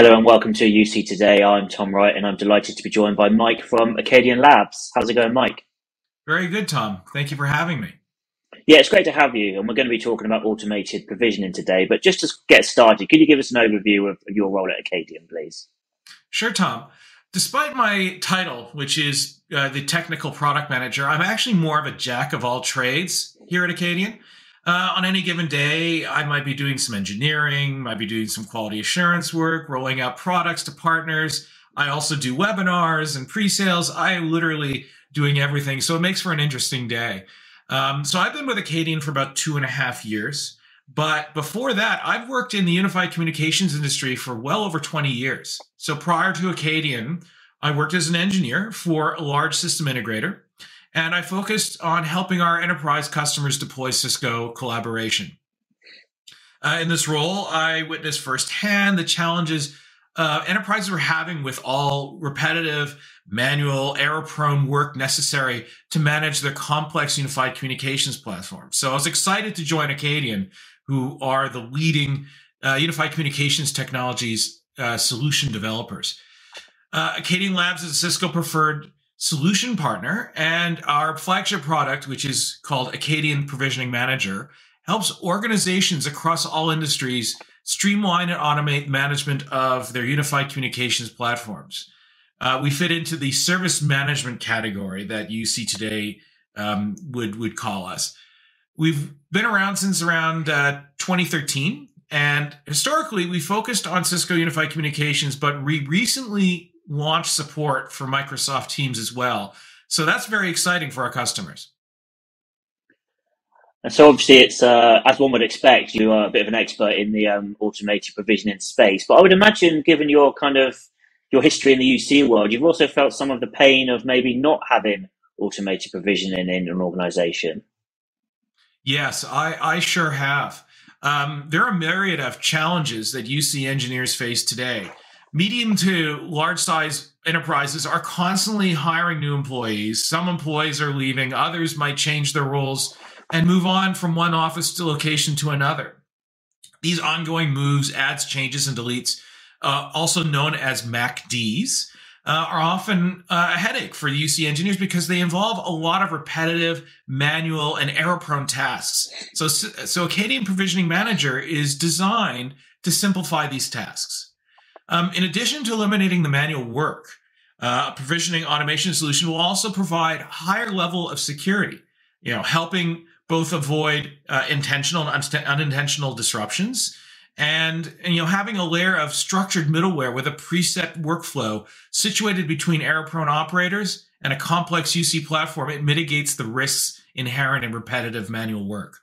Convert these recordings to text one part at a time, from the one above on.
Hello and welcome to UC Today. I'm Tom Wright and I'm delighted to be joined by Mike from Akkadian Labs. How's it going, Mike? Very good, Tom. Thank you for having me. Yeah, it's great to have you. And we're going to be talking about automated provisioning today. But just to get started, could you give us an overview of your role at Akkadian, please? Sure, Tom. Despite my title, which is uh, the technical product manager, I'm actually more of a jack of all trades here at Akkadian. Uh, on any given day, I might be doing some engineering, might be doing some quality assurance work, rolling out products to partners. I also do webinars and pre-sales. I am literally doing everything. So it makes for an interesting day. Um, so I've been with Akkadian for about two and a half years. But before that, I've worked in the unified communications industry for well over 20 years. So prior to Akkadian, I worked as an engineer for a large system integrator, and I focused on helping our enterprise customers deploy Cisco collaboration. Uh, in this role, I witnessed firsthand the challenges uh, enterprises were having with all repetitive, manual, error prone work necessary to manage their complex unified communications platform. So I was excited to join Akkadian, who are the leading uh, unified communications technologies uh, solution developers. Uh, Akkadian Labs is a Cisco preferred solution partner, and our flagship product, which is called Akkadian Provisioning Manager, helps organizations across all industries streamline and automate management of their unified communications platforms. Uh, we fit into the service management category that UC Today um, would would call us. We've been around since around uh, 2013, and historically we focused on Cisco Unified Communications, but we recently launched support for Microsoft Teams as well. So that's very exciting for our customers. And so obviously it's, uh, as one would expect, you are a bit of an expert in the um, automated provisioning space. But I would imagine, given your kind of your history in the UC world, you've also felt some of the pain of maybe not having automated provisioning in an organization. Yes, I, I sure have. Um, there are a myriad of challenges that UC engineers face today. Medium to large size enterprises are constantly hiring new employees. Some employees are leaving, others might change their roles and move on from one office to location to another. These ongoing moves, adds, changes, and deletes, uh, also known as MACDs, uh, are often uh, a headache for UC engineers because they involve a lot of repetitive, manual, and error-prone tasks. So, so Akkadian Provisioning Manager is designed to simplify these tasks. Um, in addition to eliminating the manual work, uh, a provisioning automation solution will also provide higher level of security, you know, helping both avoid uh, intentional and unintentional disruptions and, and, you know having a layer of structured middleware with a preset workflow situated between error prone operators and a complex uc platform. It mitigates the risks inherent in repetitive manual work.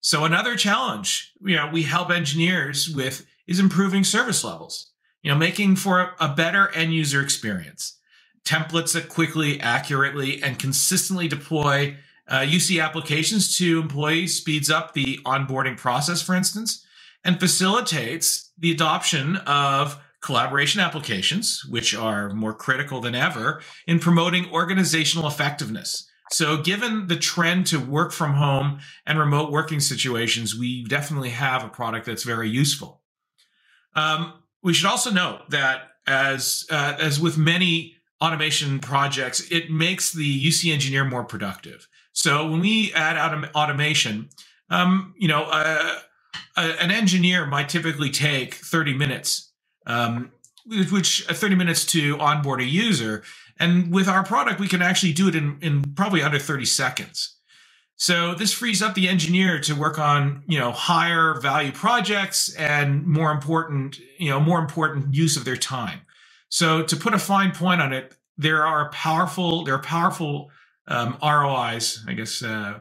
So another challenge you know we help engineers with is improving service levels you know making for a better end user experience templates that quickly accurately and consistently deploy uh, UC applications to employees speeds up the onboarding process, for instance, and facilitates the adoption of collaboration applications, which are more critical than ever in promoting organizational effectiveness. So, given the trend to work from home and remote working situations, we definitely have a product that's very useful. Um, we should also note that, as uh, as with many automation projects, it makes the UC engineer more productive. So when we add autom- automation, um, you know, uh, an engineer might typically take 30 minutes, um, which uh, 30 minutes to onboard a user. And with our product, we can actually do it in, in probably under 30 seconds. So this frees up the engineer to work on, you know, higher value projects and more important, you know, more important use of their time. So to put a fine point on it, there are powerful, there are powerful um, ROIs, I guess, uh,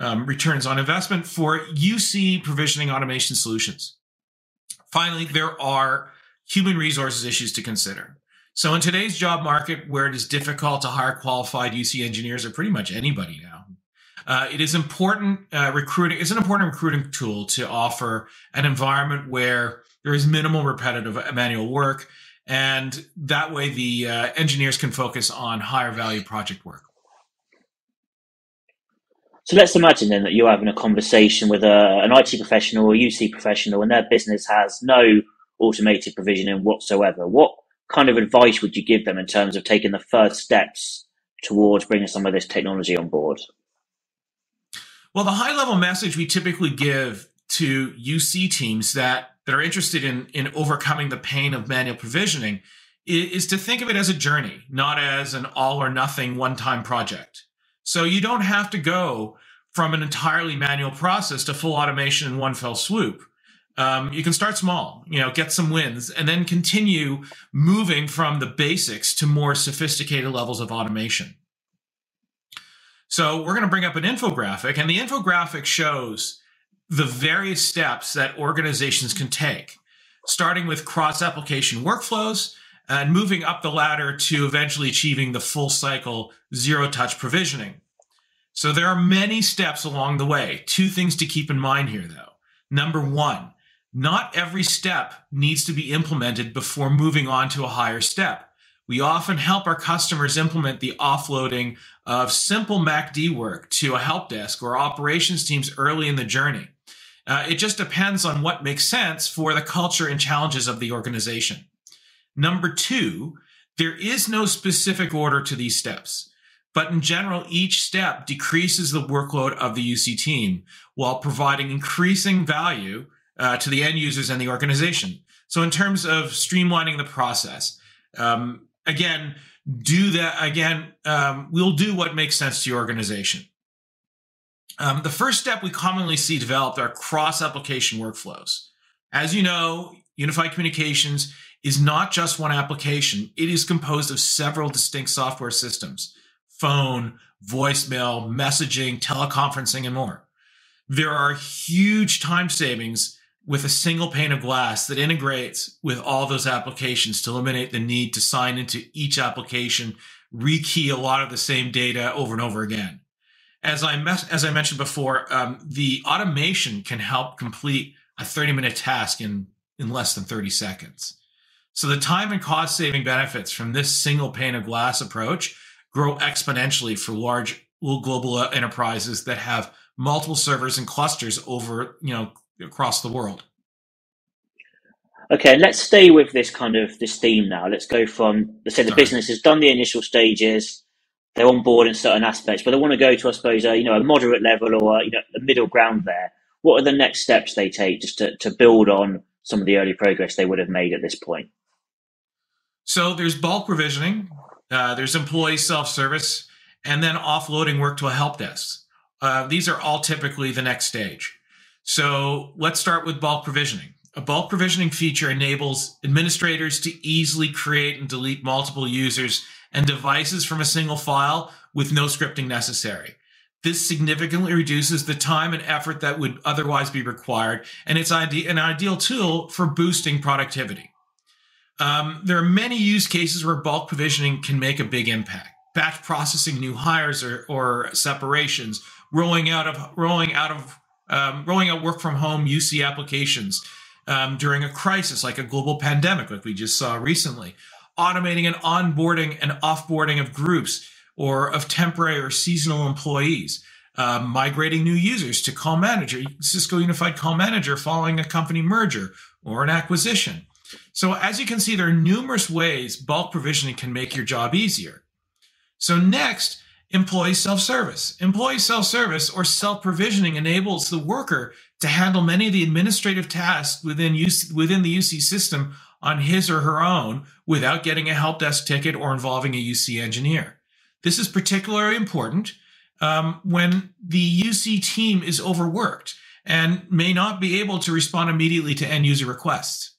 um, returns on investment for UC provisioning automation solutions. Finally, there are human resources issues to consider. So, in today's job market, where it is difficult to hire qualified UC engineers or pretty much anybody now, uh, it is important uh, recruiting is an important recruiting tool to offer an environment where there is minimal repetitive manual work, and that way the uh, engineers can focus on higher value project work. So let's imagine then that you're having a conversation with a, an IT professional or UC professional, and their business has no automated provisioning whatsoever. What kind of advice would you give them in terms of taking the first steps towards bringing some of this technology on board? Well, the high level message we typically give to UC teams that, that are interested in, in overcoming the pain of manual provisioning is, is to think of it as a journey, not as an all or nothing one time project. So you don't have to go from an entirely manual process to full automation in one fell swoop. Um, you can start small, you know, get some wins, and then continue moving from the basics to more sophisticated levels of automation. So we're going to bring up an infographic, and the infographic shows the various steps that organizations can take, starting with cross application workflows and moving up the ladder to eventually achieving the full cycle zero touch provisioning. So there are many steps along the way. Two things to keep in mind here, though. Number one, not every step needs to be implemented before moving on to a higher step. We often help our customers implement the offloading of simple MACD work to a help desk or operations teams early in the journey. Uh, it just depends on what makes sense for the culture and challenges of the organization. Number two, there is no specific order to these steps. But in general, each step decreases the workload of the UC team while providing increasing value uh, to the end users and the organization. So, in terms of streamlining the process, um, again, do that again. Um, we'll do what makes sense to your organization. Um, the first step we commonly see developed are cross application workflows. As you know, unified communications is not just one application, it is composed of several distinct software systems phone, voicemail, messaging, teleconferencing, and more. There are huge time savings with a single pane of glass that integrates with all those applications to eliminate the need to sign into each application, rekey a lot of the same data over and over again. As I mes- as I mentioned before, um, the automation can help complete a 30 minute task in in less than 30 seconds. So the time and cost saving benefits from this single pane of glass approach grow exponentially for large global enterprises that have multiple servers and clusters over, you know, across the world. Okay, let's stay with this kind of this theme now. Let's go from let's say the Sorry. business has done the initial stages, they're on board in certain aspects, but they want to go to, I suppose, a, you know, a moderate level or you know, a middle ground there. What are the next steps they take just to, to build on some of the early progress they would have made at this point? So there's bulk provisioning, uh, there's employee self service, and then offloading work to a help desk. Uh, these are all typically the next stage. So let's start with bulk provisioning. A bulk provisioning feature enables administrators to easily create and delete multiple users and devices from a single file with no scripting necessary. This significantly reduces the time and effort that would otherwise be required, and it's an ideal tool for boosting productivity. Um, there are many use cases where bulk provisioning can make a big impact. Batch processing new hires or, or separations, rolling out of rolling out of um, rolling out work from home UC applications um, during a crisis like a global pandemic, like we just saw recently, automating and onboarding and offboarding of groups or of temporary or seasonal employees, uh, migrating new users to Call Manager, Cisco Unified Call Manager following a company merger or an acquisition. So as you can see, there are numerous ways bulk provisioning can make your job easier. So next, employee self-service. Employee self-service or self-provisioning enables the worker to handle many of the administrative tasks within, UC, within the UC system on his or her own without getting a help desk ticket or involving a UC engineer. This is particularly important um, when the UC team is overworked and may not be able to respond immediately to end user requests.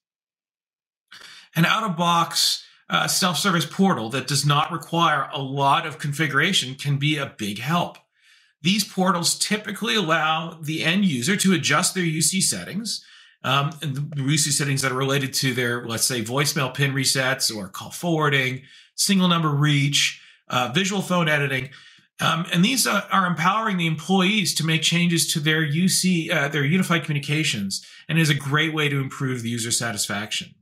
An out of box uh, self service portal that does not require a lot of configuration can be a big help. These portals typically allow the end user to adjust their UC settings, um, and the UC settings that are related to their, let's say, voicemail pin resets or call forwarding, single number reach, uh, visual phone editing. Um, and these are, are, empowering the employees to make changes to their UC, uh, their unified communications, and is a great way to improve the user satisfaction.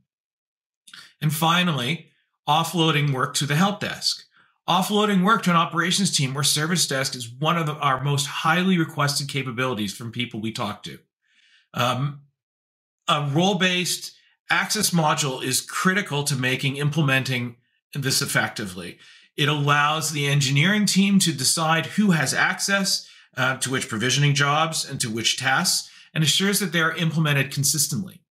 And finally, offloading work to the help desk. Offloading work to an operations team or service desk is one of the, our most highly requested capabilities from people we talk to. Um, a role based Access module is critical to making implementing this effectively. It allows the engineering team to decide who has access uh, to which provisioning jobs and to which tasks and assures that they are implemented consistently.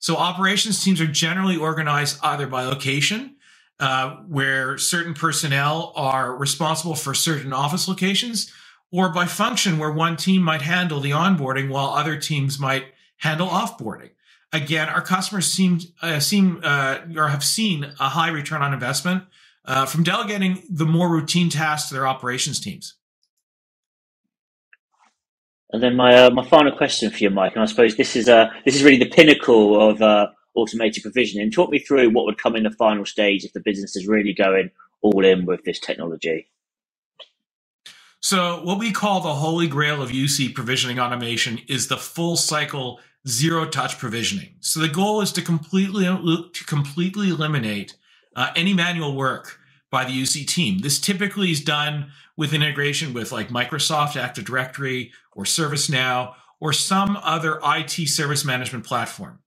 So operations teams are generally organized either by location, uh, where certain personnel are responsible for certain office locations, or by function, where one team might handle the onboarding while other teams might handle offboarding. Again, our customers seem uh, seem uh, or have seen a high return on investment uh, from delegating the more routine tasks to their operations teams. And then my uh, my final question for you, Mike, and I suppose this is uh, this is really the pinnacle of uh, automated provisioning. Talk me through what would come in the final stage if the business is really going all in with this technology. So, what we call the holy grail of UC provisioning automation is the full cycle zero touch provisioning. So, the goal is to completely to completely eliminate uh, any manual work by the UC team. This typically is done with integration with like Microsoft Active Directory or ServiceNow or some other IT service management platform.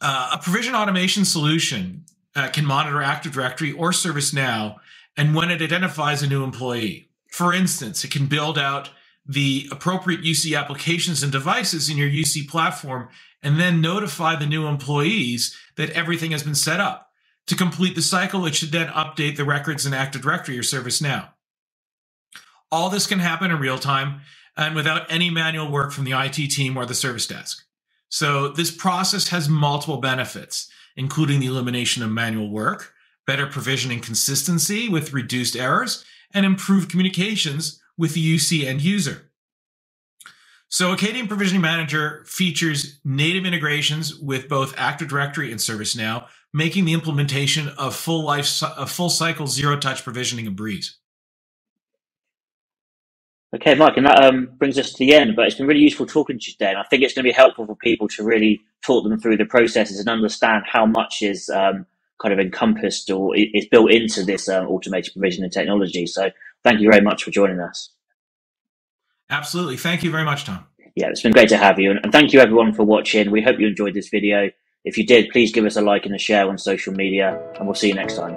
Uh, a provision automation solution uh, can monitor Active Directory or ServiceNow and when it identifies a new employee. For instance, it can build out the appropriate UC applications and devices in your UC platform and then notify the new employees that everything has been set up. To complete the cycle, it should then update the records in Active Directory or ServiceNow. All this can happen in real time and without any manual work from the IT team or the service desk. So this process has multiple benefits, including the elimination of manual work, better provisioning consistency with reduced errors, and improved communications with the UC end user. So Akkadian Provisioning Manager features native integrations with both Active Directory and ServiceNow, making the implementation of full life, a full cycle zero touch provisioning a breeze. Okay, Mike, and that um, brings us to the end. But it's been really useful talking to you today, and I think it's going to be helpful for people to really talk them through the processes and understand how much is um, kind of encompassed or is built into this um, automated provisioning technology. So, thank you very much for joining us. Absolutely, thank you very much, Tom. Yeah, it's been great to have you, and thank you everyone for watching. We hope you enjoyed this video. If you did, please give us a like and a share on social media, and we'll see you next time.